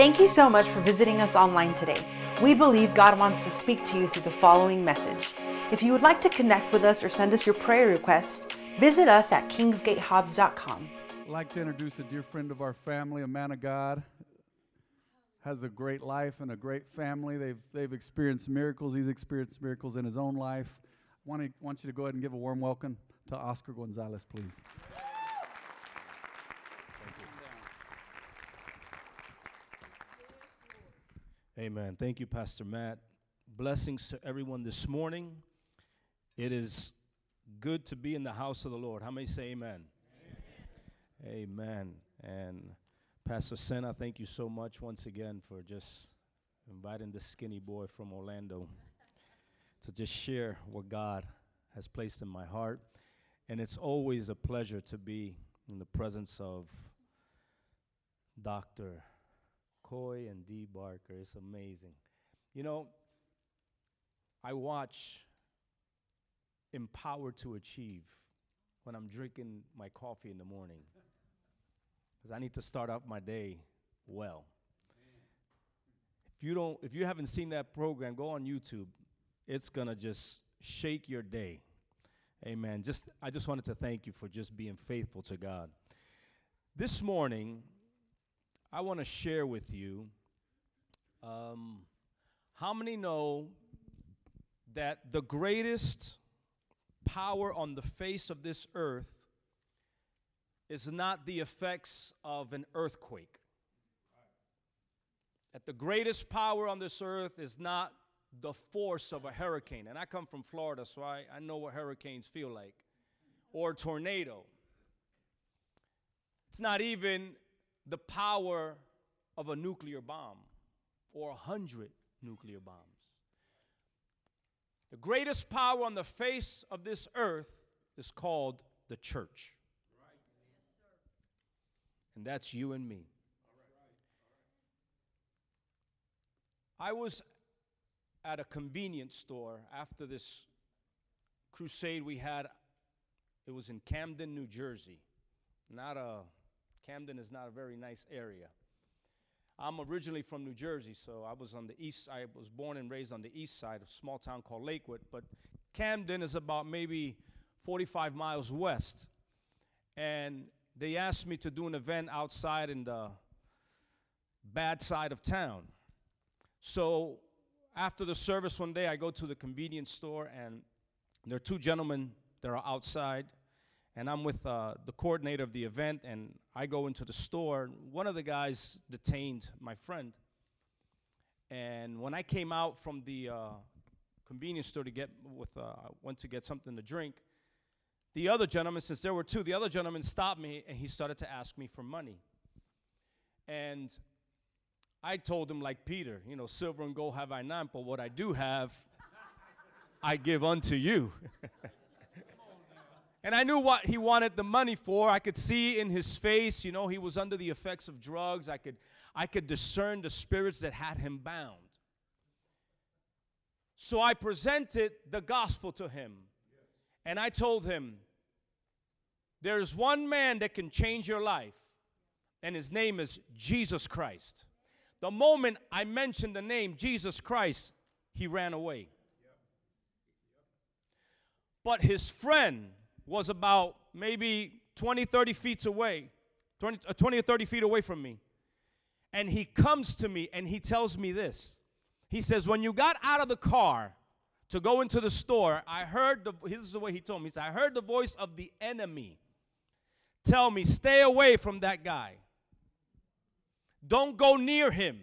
Thank you so much for visiting us online today. We believe God wants to speak to you through the following message. If you would like to connect with us or send us your prayer requests, visit us at kingsgatehobbs.com. I'd like to introduce a dear friend of our family, a man of God, has a great life and a great family. They've, they've experienced miracles. He's experienced miracles in his own life. I want, to, want you to go ahead and give a warm welcome to Oscar Gonzalez, please. Amen. Thank you, Pastor Matt. Blessings to everyone this morning. It is good to be in the house of the Lord. How many say amen? Amen. amen. And Pastor Senna, thank you so much once again for just inviting the skinny boy from Orlando to just share what God has placed in my heart. And it's always a pleasure to be in the presence of Dr. Coy and Dee Barker. It's amazing. You know, I watch Empowered to Achieve when I'm drinking my coffee in the morning because I need to start off my day well. If you don't, if you haven't seen that program, go on YouTube. It's gonna just shake your day. Amen. Just I just wanted to thank you for just being faithful to God. This morning, I want to share with you um, how many know that the greatest power on the face of this earth is not the effects of an earthquake. That the greatest power on this earth is not the force of a hurricane. And I come from Florida, so I, I know what hurricanes feel like, or tornado. It's not even the power of a nuclear bomb or a hundred nuclear bombs. The greatest power on the face of this earth is called the church. And that's you and me. I was at a convenience store after this crusade we had. It was in Camden, New Jersey. Not a Camden is not a very nice area. I'm originally from New Jersey, so I was on the east. I was born and raised on the east side, of a small town called Lakewood. But Camden is about maybe 45 miles west, and they asked me to do an event outside in the bad side of town. So after the service one day, I go to the convenience store, and there are two gentlemen that are outside and I'm with uh, the coordinator of the event, and I go into the store. One of the guys detained my friend, and when I came out from the uh, convenience store to get with, uh, went to get something to drink. The other gentleman, since there were two, the other gentleman stopped me and he started to ask me for money. And I told him, like Peter, you know, silver and gold have I none, but what I do have, I give unto you. And I knew what he wanted the money for. I could see in his face, you know, he was under the effects of drugs. I could, I could discern the spirits that had him bound. So I presented the gospel to him. And I told him, there's one man that can change your life, and his name is Jesus Christ. The moment I mentioned the name Jesus Christ, he ran away. But his friend, was about maybe 20, 30 feet away, 20, uh, 20 or 30 feet away from me. And he comes to me and he tells me this. He says, When you got out of the car to go into the store, I heard the, this is the way he told me. He said, I heard the voice of the enemy tell me, Stay away from that guy. Don't go near him.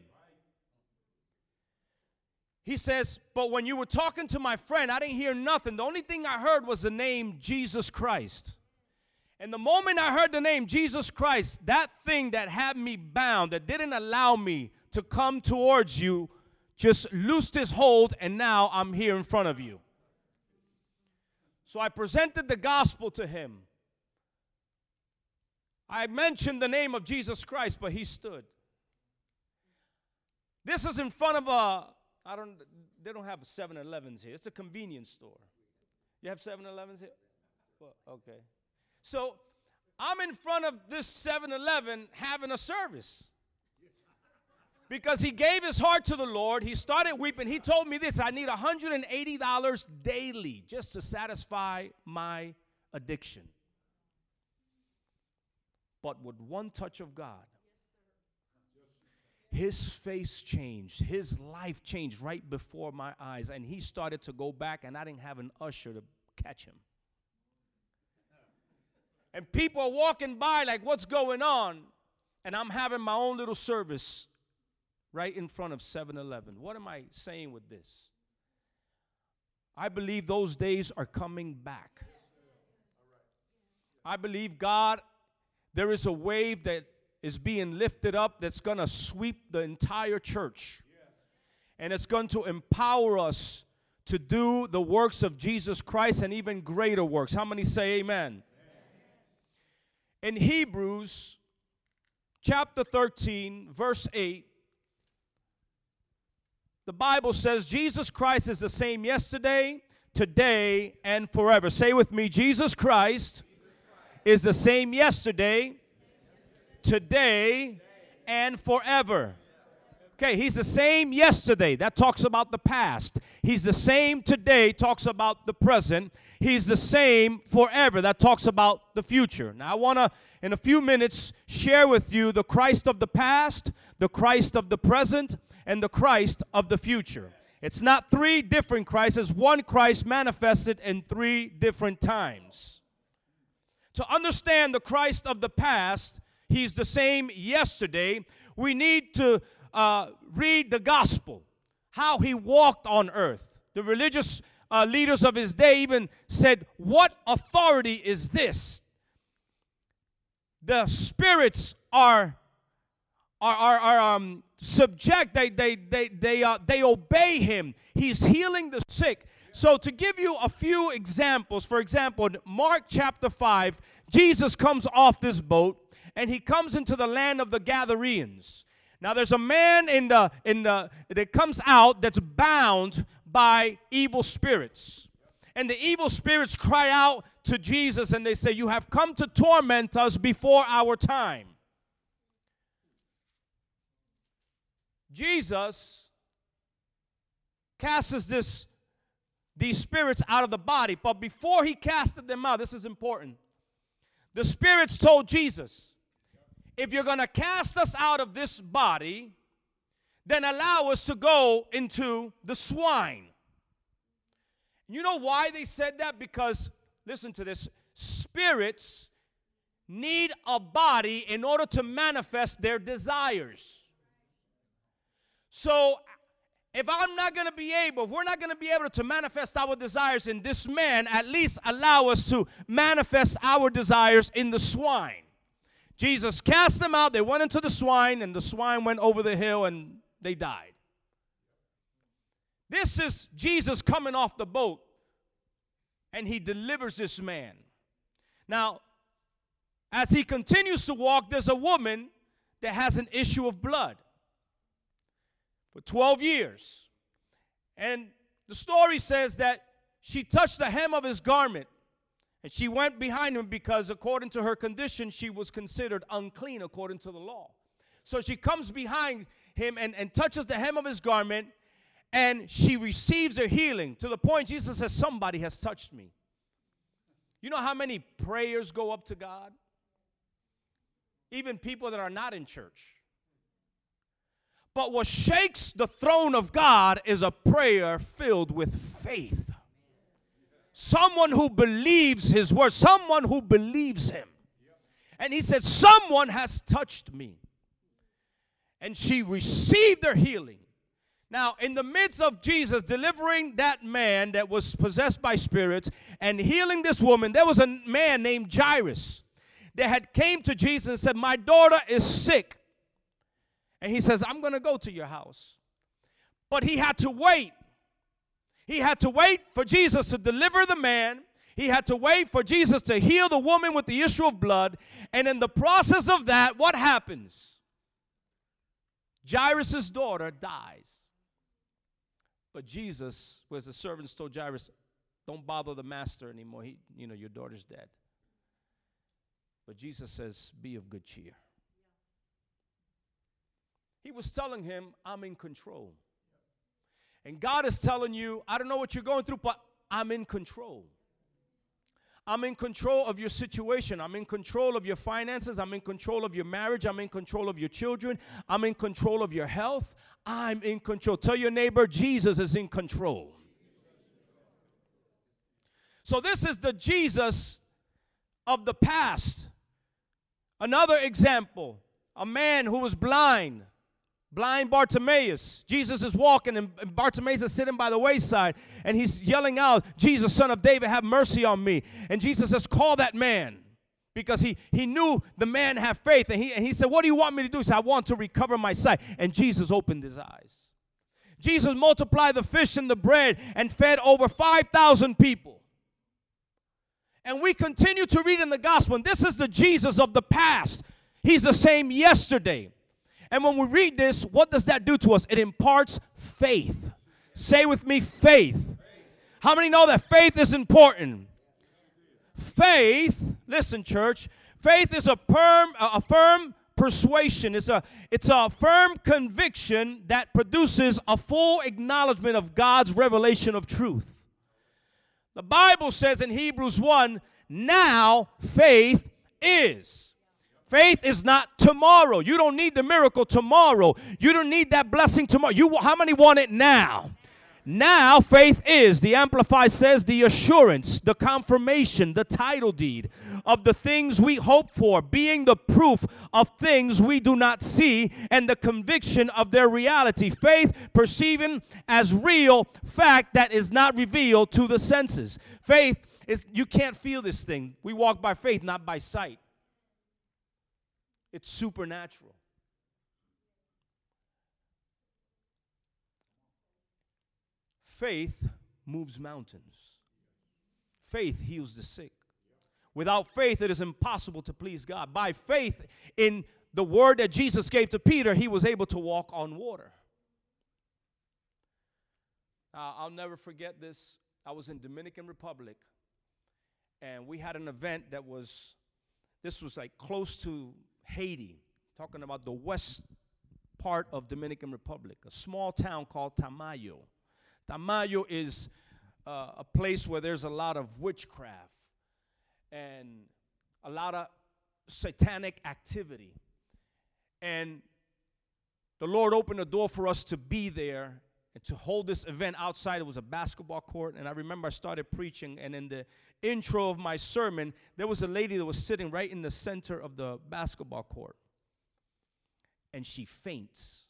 He says, But when you were talking to my friend, I didn't hear nothing. The only thing I heard was the name Jesus Christ. And the moment I heard the name Jesus Christ, that thing that had me bound, that didn't allow me to come towards you, just loosed his hold, and now I'm here in front of you. So I presented the gospel to him. I mentioned the name of Jesus Christ, but he stood. This is in front of a, I don't, they don't have 7 Elevens here. It's a convenience store. You have 7 Elevens here? Well, okay. So I'm in front of this 7 Eleven having a service. because he gave his heart to the Lord. He started weeping. He told me this I need $180 daily just to satisfy my addiction. But with one touch of God, his face changed, his life changed right before my eyes, and he started to go back, and I didn't have an usher to catch him. And people are walking by, like, what's going on? And I'm having my own little service right in front of 7 Eleven. What am I saying with this? I believe those days are coming back. I believe God, there is a wave that is being lifted up that's going to sweep the entire church. And it's going to empower us to do the works of Jesus Christ and even greater works. How many say amen? amen? In Hebrews chapter 13, verse 8, the Bible says Jesus Christ is the same yesterday, today, and forever. Say with me Jesus Christ is the same yesterday, today, and forever. Okay, he's the same yesterday. That talks about the past. He's the same today, talks about the present. He's the same forever. That talks about the future. Now, I want to, in a few minutes, share with you the Christ of the past, the Christ of the present, and the Christ of the future. It's not three different Christs, it's one Christ manifested in three different times. To understand the Christ of the past, he's the same yesterday. We need to uh, read the gospel, how he walked on earth. The religious uh, leaders of his day even said, What authority is this? The spirits are, are, are, are um, subject, they, they, they, they, uh, they obey him. He's healing the sick. So, to give you a few examples, for example, Mark chapter 5, Jesus comes off this boat and he comes into the land of the Gadarenes. Now there's a man in the in the that comes out that's bound by evil spirits. And the evil spirits cry out to Jesus and they say, You have come to torment us before our time. Jesus casts this these spirits out of the body, but before he casted them out, this is important. The spirits told Jesus, if you're going to cast us out of this body, then allow us to go into the swine. You know why they said that? Because, listen to this spirits need a body in order to manifest their desires. So, if I'm not going to be able, if we're not going to be able to manifest our desires in this man, at least allow us to manifest our desires in the swine. Jesus cast them out. They went into the swine, and the swine went over the hill and they died. This is Jesus coming off the boat, and he delivers this man. Now, as he continues to walk, there's a woman that has an issue of blood for 12 years. And the story says that she touched the hem of his garment and she went behind him because, according to her condition, she was considered unclean according to the law. So she comes behind him and, and touches the hem of his garment, and she receives her healing to the point Jesus says, Somebody has touched me. You know how many prayers go up to God? Even people that are not in church. But what shakes the throne of God is a prayer filled with faith someone who believes his word, someone who believes him. And he said, Someone has touched me. And she received her healing. Now, in the midst of Jesus delivering that man that was possessed by spirits and healing this woman, there was a man named Jairus that had came to Jesus and said, "My daughter is sick." And he says, "I'm going to go to your house." But he had to wait he had to wait for Jesus to deliver the man. He had to wait for Jesus to heal the woman with the issue of blood. And in the process of that, what happens? Jairus' daughter dies. But Jesus, whereas the servants told Jairus, don't bother the master anymore. He, you know, your daughter's dead. But Jesus says, be of good cheer. He was telling him, I'm in control. And God is telling you, I don't know what you're going through, but I'm in control. I'm in control of your situation. I'm in control of your finances. I'm in control of your marriage. I'm in control of your children. I'm in control of your health. I'm in control. Tell your neighbor, Jesus is in control. So, this is the Jesus of the past. Another example a man who was blind blind Bartimaeus. Jesus is walking, and Bartimaeus is sitting by the wayside, and he's yelling out, Jesus, son of David, have mercy on me. And Jesus says, Call that man. Because he, he knew the man had faith. And he, and he said, What do you want me to do? He said, I want to recover my sight. And Jesus opened his eyes. Jesus multiplied the fish and the bread and fed over 5,000 people. And we continue to read in the gospel. And this is the Jesus of the past. He's the same yesterday, and when we read this, what does that do to us? It imparts faith. Say with me, faith. How many know that faith is important? Faith, listen, church, faith is a firm, a firm persuasion. It's a, it's a firm conviction that produces a full acknowledgement of God's revelation of truth. The Bible says in Hebrews 1 now faith is. Faith is not tomorrow. You don't need the miracle tomorrow. You don't need that blessing tomorrow. You how many want it now? Now faith is, the Amplify says, the assurance, the confirmation, the title deed of the things we hope for, being the proof of things we do not see and the conviction of their reality. Faith perceiving as real fact that is not revealed to the senses. Faith is, you can't feel this thing. We walk by faith, not by sight. It's supernatural. Faith moves mountains. Faith heals the sick. Without faith, it is impossible to please God. By faith in the word that Jesus gave to Peter, he was able to walk on water. Uh, I'll never forget this. I was in Dominican Republic, and we had an event that was, this was like close to Haiti, talking about the west part of Dominican Republic, a small town called Tamayo. Tamayo is uh, a place where there's a lot of witchcraft and a lot of satanic activity. And the Lord opened the door for us to be there and to hold this event outside. It was a basketball court. And I remember I started preaching, and in the intro of my sermon, there was a lady that was sitting right in the center of the basketball court. And she faints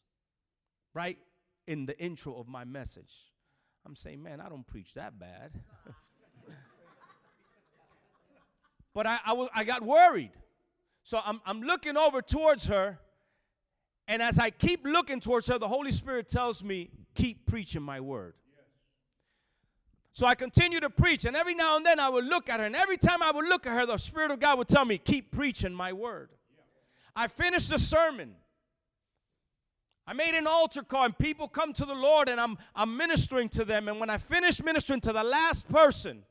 right in the intro of my message. I'm saying, man, I don't preach that bad. but I, I, was, I got worried. So I'm, I'm looking over towards her. And as I keep looking towards her, the Holy Spirit tells me, keep preaching my word. So I continue to preach, and every now and then I would look at her, and every time I would look at her, the Spirit of God would tell me, Keep preaching my word. I finished the sermon. I made an altar call, and people come to the Lord, and I'm, I'm ministering to them. And when I finished ministering to the last person,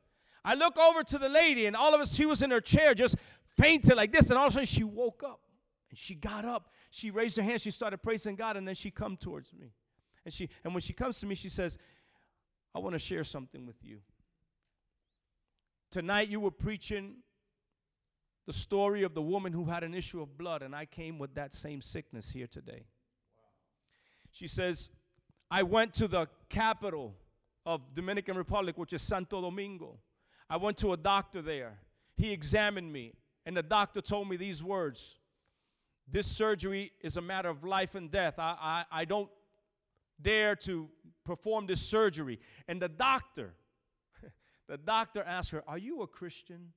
I look over to the lady, and all of us, she was in her chair, just fainted like this, and all of a sudden she woke up. And she got up, she raised her hand, she started praising God, and then she come towards me. And she and when she comes to me, she says, I want to share something with you. Tonight you were preaching the story of the woman who had an issue of blood, and I came with that same sickness here today. She says, I went to the capital of Dominican Republic, which is Santo Domingo. I went to a doctor there. He examined me, and the doctor told me these words This surgery is a matter of life and death. I, I, I don't dare to perform this surgery. And the doctor, the doctor asked her, Are you a Christian?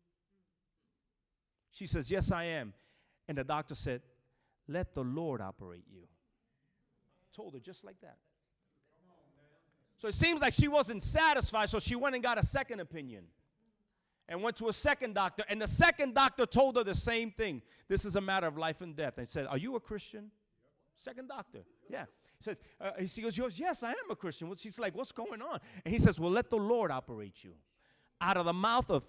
She says, Yes, I am. And the doctor said, Let the Lord operate you. Told her just like that. So it seems like she wasn't satisfied, so she went and got a second opinion and went to a second doctor. And the second doctor told her the same thing. This is a matter of life and death. And said, Are you a Christian? Second doctor. Yeah He says, uh, goes, yes, I am a Christian. She's like, what's going on? And he says, well, let the Lord operate you out of the mouth of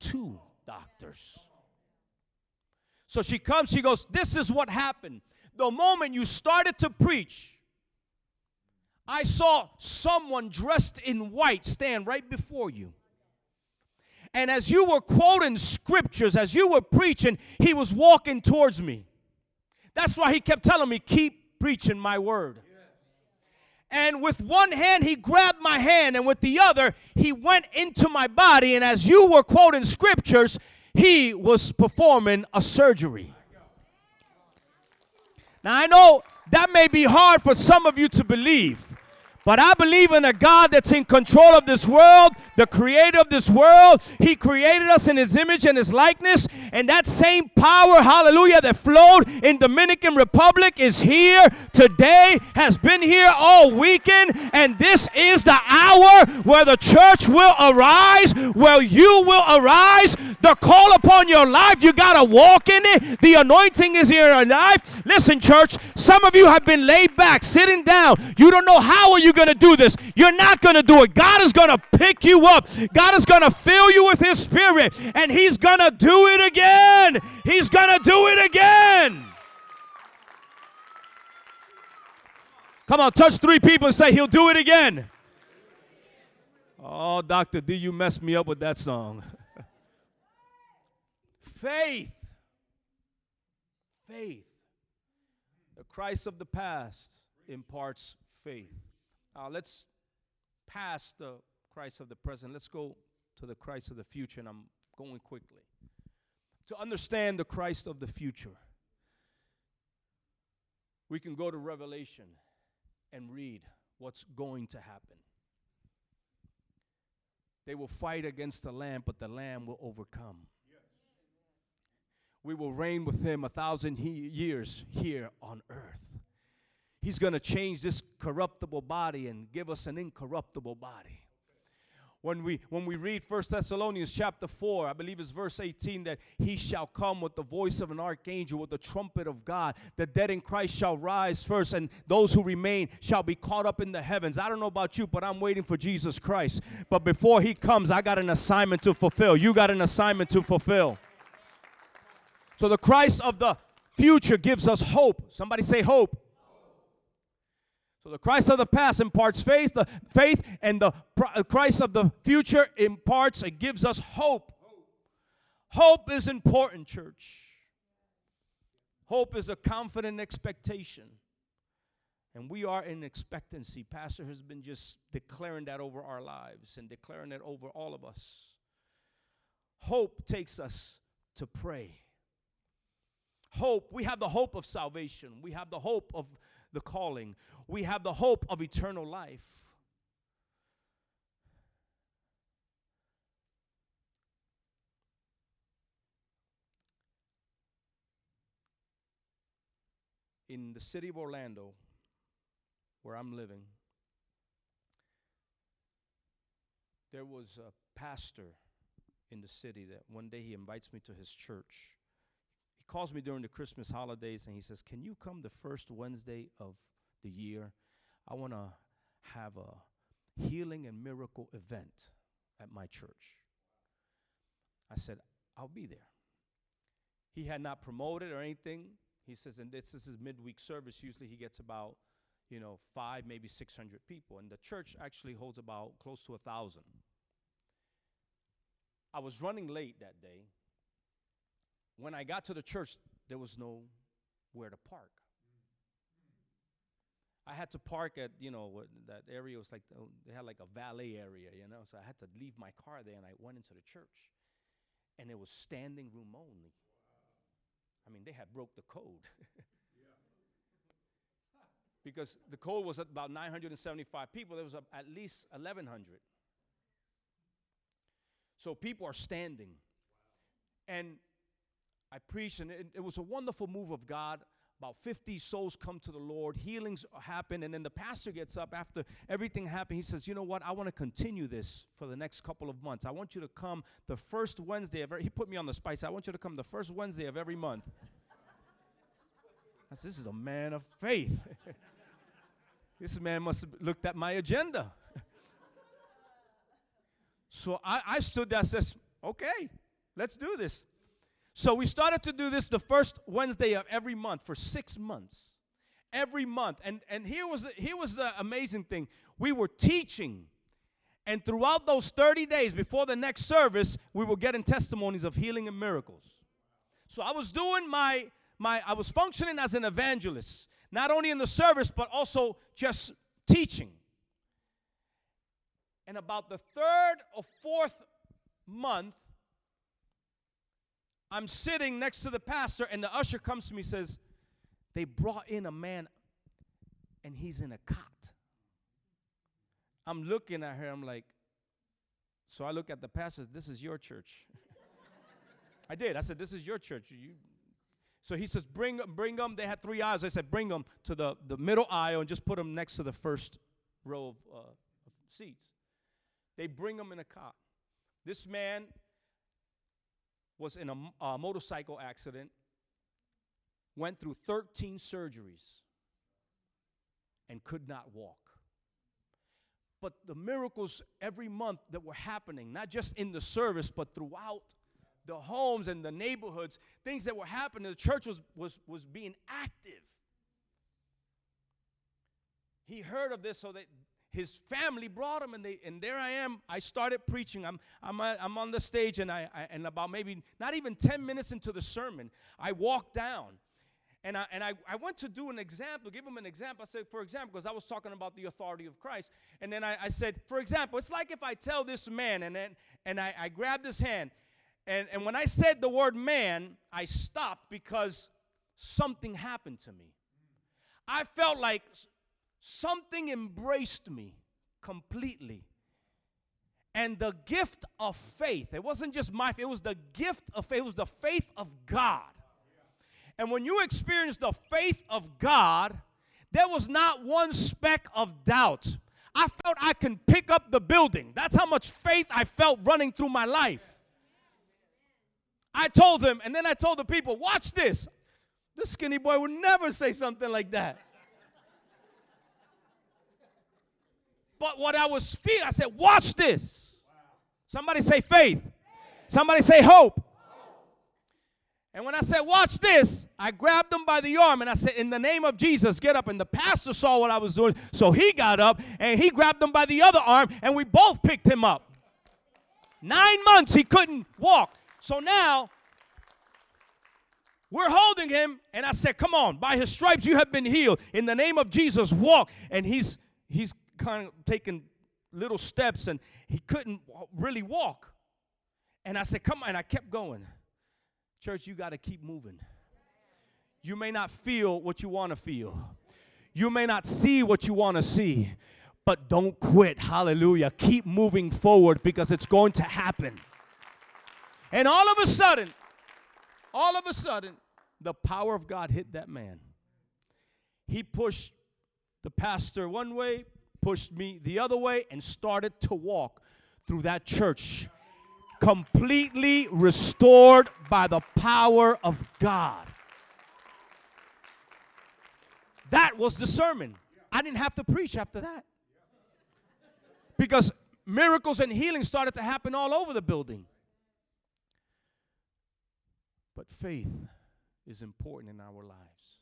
two doctors. So she comes, she goes, This is what happened. The moment you started to preach, I saw someone dressed in white stand right before you. And as you were quoting scriptures, as you were preaching, he was walking towards me. That's why he kept telling me, Keep preaching my word. And with one hand, he grabbed my hand, and with the other, he went into my body. And as you were quoting scriptures, he was performing a surgery. Now, I know that may be hard for some of you to believe. But I believe in a God that's in control of this world, the creator of this world. He created us in his image and his likeness. And that same power, hallelujah, that flowed in Dominican Republic is here today, has been here all weekend. And this is the hour where the church will arise, where you will arise. The call upon your life, you got to walk in it. The anointing is in your life. Listen, church, some of you have been laid back, sitting down. You don't know how are you going to do this. You're not going to do it. God is going to pick you up. God is going to fill you with His Spirit, and He's going to do it again. He's going to do it again. Come on, touch three people and say, He'll do it again. Oh, Dr. D, you messed me up with that song. Faith. Faith. The Christ of the past imparts faith. Uh, let's pass the Christ of the present. Let's go to the Christ of the future, and I'm going quickly. To understand the Christ of the future, we can go to Revelation and read what's going to happen. They will fight against the Lamb, but the Lamb will overcome. We will reign with him a thousand he- years here on earth. He's going to change this corruptible body and give us an incorruptible body. When we when we read First Thessalonians chapter 4, I believe it's verse 18 that he shall come with the voice of an archangel with the trumpet of God. The dead in Christ shall rise first and those who remain shall be caught up in the heavens. I don't know about you, but I'm waiting for Jesus Christ. But before he comes, I got an assignment to fulfill. You got an assignment to fulfill. So the Christ of the future gives us hope. Somebody say hope. So the Christ of the past imparts faith, the faith, and the uh, Christ of the future imparts and gives us hope. Hope is important, church. Hope is a confident expectation. And we are in expectancy. Pastor has been just declaring that over our lives and declaring it over all of us. Hope takes us to pray. Hope, we have the hope of salvation. We have the hope of the calling. We have the hope of eternal life. In the city of Orlando, where I'm living, there was a pastor in the city that one day he invites me to his church calls me during the Christmas holidays and he says, Can you come the first Wednesday of the year? I want to have a healing and miracle event at my church. I said, I'll be there. He had not promoted or anything. He says, and this is his midweek service. Usually he gets about, you know, five, maybe 600 people. And the church actually holds about close to a thousand. I was running late that day when I got to the church, there was no where to park. I had to park at, you know, that area was like, uh, they had like a valet area, you know, so I had to leave my car there and I went into the church. And it was standing room only. I mean, they had broke the code. because the code was about 975 people, there was at least 1,100. So people are standing. And I preached, and it, it, was a wonderful move of God. About 50 souls come to the Lord, healings happen, and then the pastor gets up after everything happened. He says, You know what? I want to continue this for the next couple of months. I want you to come the first Wednesday of every, he put me on the spice. I want you to come the first Wednesday of every month. I said, This is a man of faith. this man must have looked at my agenda. so I, I stood there and says, Okay, let's do this. So we started to do this the first Wednesday of every month for six months. Every month. And, and here, was, here was the amazing thing we were teaching. And throughout those 30 days before the next service, we were getting testimonies of healing and miracles. So I was doing my, my I was functioning as an evangelist, not only in the service, but also just teaching. And about the third or fourth month, I'm sitting next to the pastor, and the usher comes to me and says, They brought in a man, and he's in a cot. I'm looking at her, I'm like, So I look at the pastor, This is your church. I did. I said, This is your church. You, so he says, bring, bring them. They had three aisles. I said, bring them to the, the middle aisle and just put them next to the first row of, uh, of seats. They bring them in a cot. This man was in a, a motorcycle accident, went through 13 surgeries, and could not walk. But the miracles every month that were happening, not just in the service, but throughout the homes and the neighborhoods, things that were happening, the church was, was, was being active. He heard of this, so that his family brought him and they and there i am i started preaching i'm i'm, uh, I'm on the stage and I, I, and about maybe not even 10 minutes into the sermon i walked down and I, and I, I went to do an example, give him an example. I said, for example, because I was talking about the authority of Christ. And then I, I said, for example, it's like if I tell this man, and then and I, I grabbed his hand, and, and when I said the word man, I stopped because something happened to me. I felt like something embraced me completely. And the gift of faith, it wasn't just my faith, it was the gift of faith, it was the faith of God. And when you experience the faith of God, there was not one speck of doubt. I felt I can pick up the building. That's how much faith I felt running through my life. I told them, and then I told the people, watch this. This skinny boy would never say something like that. But what I was feeling, I said, watch this. Somebody say faith. Somebody say hope. And when I said, watch this, I grabbed him by the arm and I said, in the name of Jesus, get up. And the pastor saw what I was doing, so he got up and he grabbed him by the other arm and we both picked him up. Nine months he couldn't walk. So now we're holding him, and I said, Come on, by his stripes you have been healed. In the name of Jesus, walk. And he's he's kind of taking little steps and he couldn't really walk. And I said, Come on. And I kept going. Church, you got to keep moving. You may not feel what you want to feel, you may not see what you want to see, but don't quit. Hallelujah. Keep moving forward because it's going to happen. And all of a sudden, all of a sudden, the power of God hit that man. He pushed the pastor one way, pushed me the other way, and started to walk through that church, completely restored by the power of God. That was the sermon. I didn't have to preach after that. Because miracles and healing started to happen all over the building. But faith is important in our lives,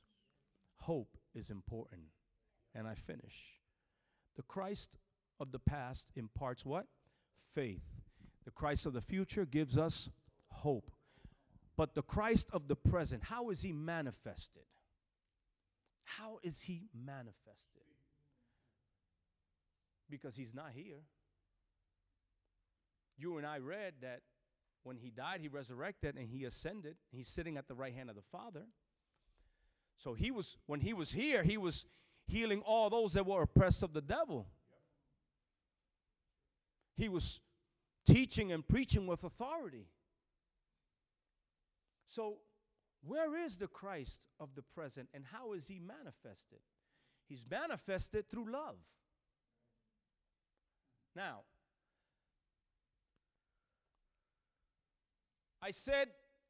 hope is important. And I finish. The Christ of the past imparts what? Faith. The Christ of the future gives us hope. But the Christ of the present, how is he manifested? How is he manifested? Because he's not here. You and I read that when he died, he resurrected and he ascended. He's sitting at the right hand of the Father. So he was when he was here, he was healing all those that were oppressed of the devil. He was teaching and preaching with authority. So, where is the Christ of the present and how is he manifested? He's manifested through love. Now, I said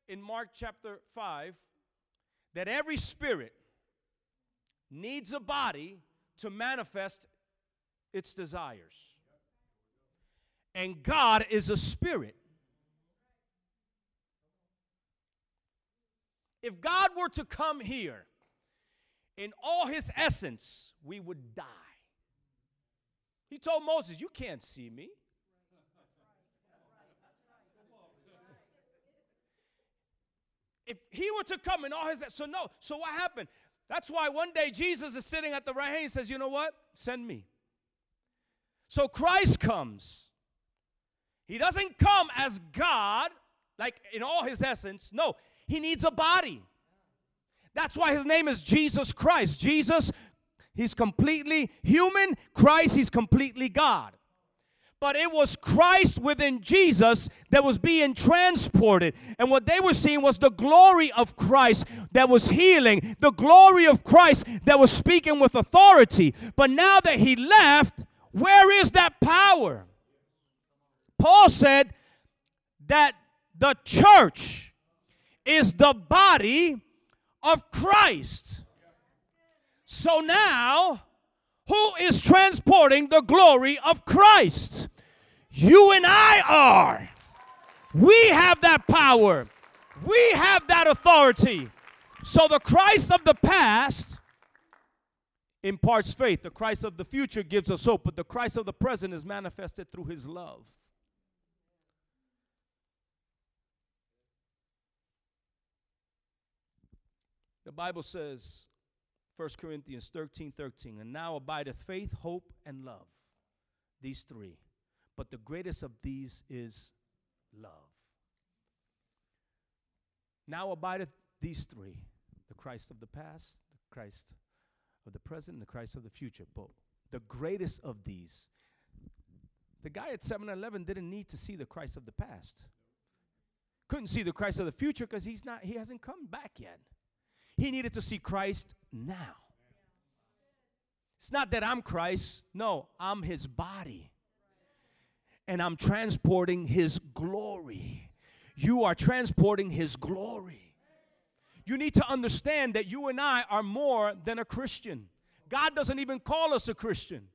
in Mark chapter 5 that every spirit needs a body to manifest its desires. And God is a spirit. if God were to come here in all his essence, we would die. He told Moses, You can't see me. If he were to come in all his so no, so what happened? That's why one day Jesus is sitting at the right hand. He says, You know what? Send me. So Christ comes. He doesn't come as God, like in all his essence. No, he needs a body. That's why his name is Jesus Christ. Jesus, he's completely human. Christ, he's completely God. But it was Christ within Jesus that was being transported. And what they were seeing was the glory of Christ that was healing, the glory of Christ that was speaking with authority. But now that he left, where is that power? Paul said that the church is the body of Christ. So now, who is transporting the glory of Christ? You and I are. We have that power, we have that authority. So the Christ of the past imparts faith, the Christ of the future gives us hope, but the Christ of the present is manifested through his love. The Bible says, 1 Corinthians 13 13, and now abideth faith, hope, and love. These three. But the greatest of these is love. Now abideth these three the Christ of the past, the Christ of the present, and the Christ of the future. But the greatest of these, the guy at 7 Eleven didn't need to see the Christ of the past. Couldn't see the Christ of the future because he's not, he hasn't come back yet. He needed to see Christ now. It's not that I'm Christ, no, I'm his body. And I'm transporting his glory. You are transporting his glory. You need to understand that you and I are more than a Christian. God doesn't even call us a Christian.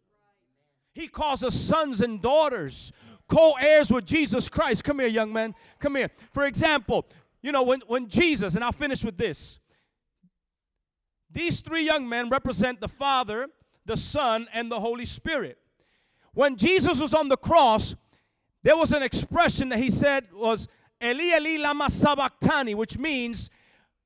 He calls us sons and daughters, co heirs with Jesus Christ. Come here, young man. Come here. For example, you know, when, when Jesus, and I'll finish with this, these three young men represent the Father, the Son, and the Holy Spirit. When Jesus was on the cross, there was an expression that he said was Eli Eli lama sabachthani, which means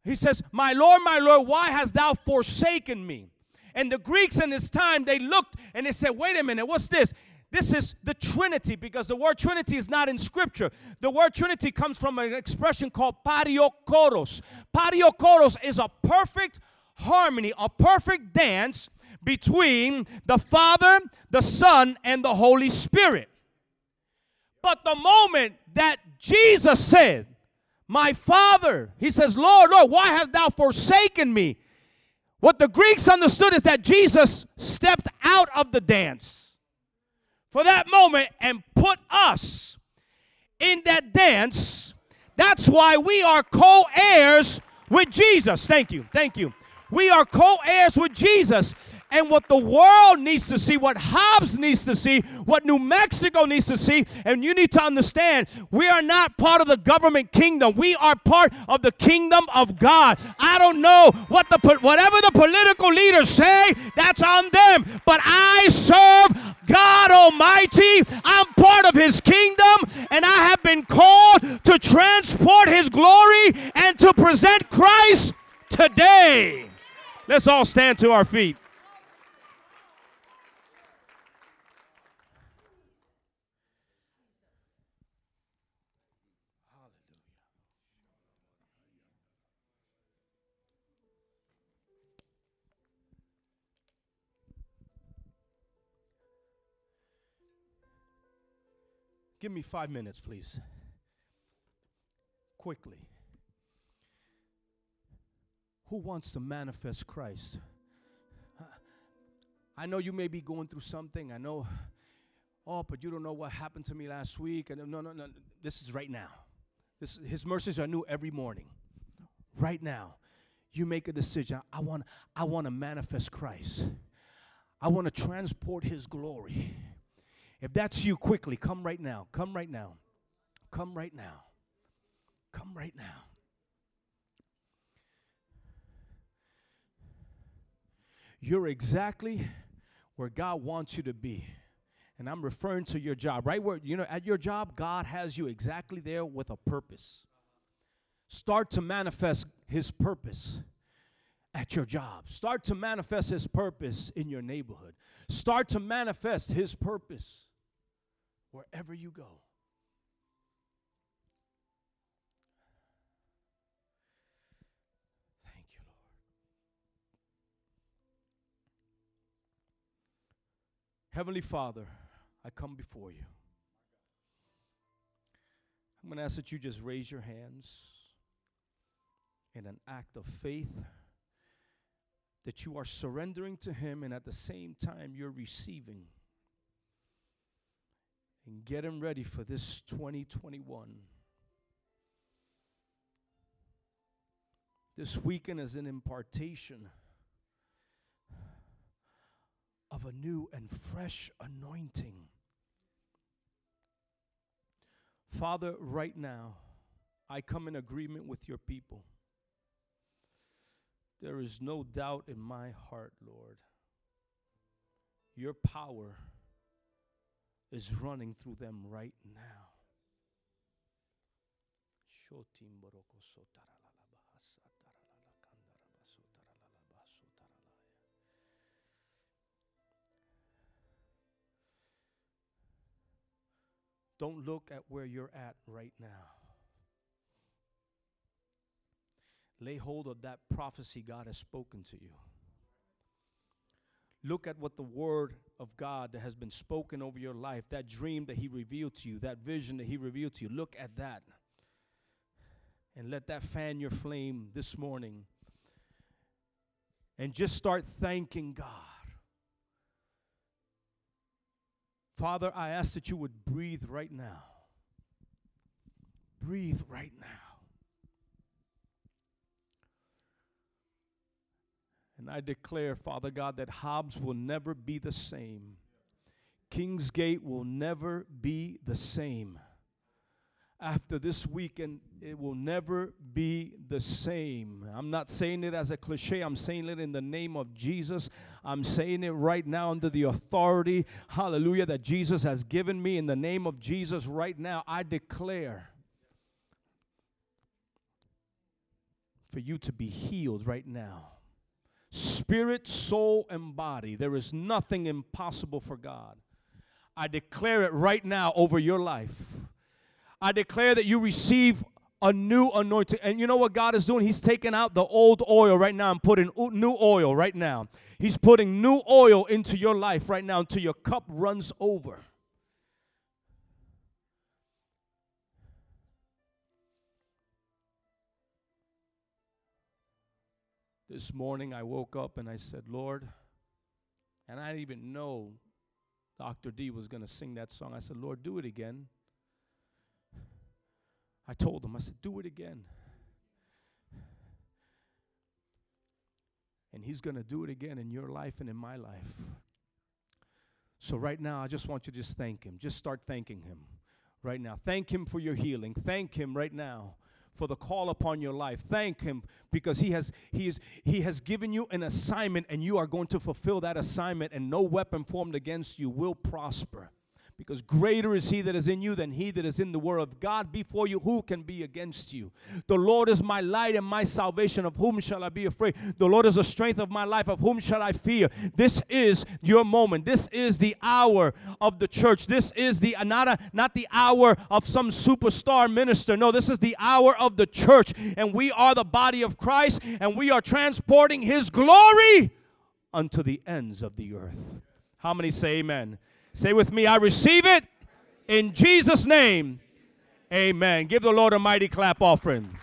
he says, "My Lord, my Lord, why hast thou forsaken me?" And the Greeks in this time they looked and they said, "Wait a minute, what's this?" This is the Trinity because the word Trinity is not in Scripture. The word Trinity comes from an expression called pariokoros. Pariokoros is a perfect harmony, a perfect dance between the Father, the Son, and the Holy Spirit. But the moment that Jesus said, My Father, he says, Lord, Lord, why hast thou forsaken me? What the Greeks understood is that Jesus stepped out of the dance for that moment and put us in that dance. That's why we are co heirs with Jesus. Thank you. Thank you. We are co heirs with Jesus. And what the world needs to see, what Hobbs needs to see, what New Mexico needs to see, and you need to understand, we are not part of the government kingdom. We are part of the kingdom of God. I don't know what the whatever the political leaders say, that's on them. But I serve God Almighty. I'm part of His kingdom, and I have been called to transport His glory and to present Christ today. Let's all stand to our feet. Give me five minutes, please. Quickly. Who wants to manifest Christ? I know you may be going through something. I know, oh, but you don't know what happened to me last week. And no, no, no. This is right now. This, his mercies are new every morning. Right now, you make a decision. I want, I want to manifest Christ. I want to transport His glory. If that's you, quickly come right now. Come right now. Come right now. Come right now. You're exactly where God wants you to be. And I'm referring to your job, right where, you know, at your job, God has you exactly there with a purpose. Start to manifest His purpose at your job. Start to manifest His purpose in your neighborhood. Start to manifest His purpose wherever you go. Heavenly Father, I come before you. I'm going to ask that you just raise your hands in an act of faith that you are surrendering to Him and at the same time you're receiving and get Him ready for this 2021. This weekend is an impartation of a new and fresh anointing. Father, right now, I come in agreement with your people. There is no doubt in my heart, Lord. Your power is running through them right now. Don't look at where you're at right now. Lay hold of that prophecy God has spoken to you. Look at what the word of God that has been spoken over your life, that dream that He revealed to you, that vision that He revealed to you. Look at that. And let that fan your flame this morning. And just start thanking God. Father, I ask that you would breathe right now. Breathe right now. And I declare, Father God, that Hobbs will never be the same. Kingsgate will never be the same. After this weekend, it will never be the same. I'm not saying it as a cliche, I'm saying it in the name of Jesus. I'm saying it right now under the authority, hallelujah, that Jesus has given me. In the name of Jesus, right now, I declare for you to be healed right now spirit, soul, and body. There is nothing impossible for God. I declare it right now over your life. I declare that you receive a new anointing. And you know what God is doing? He's taking out the old oil right now and putting new oil right now. He's putting new oil into your life right now until your cup runs over. This morning I woke up and I said, Lord, and I didn't even know Dr. D was going to sing that song. I said, Lord, do it again. I told him, I said, do it again. And he's going to do it again in your life and in my life. So, right now, I just want you to just thank him. Just start thanking him right now. Thank him for your healing. Thank him right now for the call upon your life. Thank him because he has he is he has given you an assignment and you are going to fulfill that assignment and no weapon formed against you will prosper because greater is he that is in you than he that is in the world. God before you, who can be against you? The Lord is my light and my salvation. Of whom shall I be afraid? The Lord is the strength of my life. Of whom shall I fear? This is your moment. This is the hour of the church. This is the not a, not the hour of some superstar minister. No, this is the hour of the church, and we are the body of Christ, and we are transporting His glory unto the ends of the earth. How many say Amen? Say with me, I receive it in Jesus' name. Amen. Give the Lord a mighty clap offering.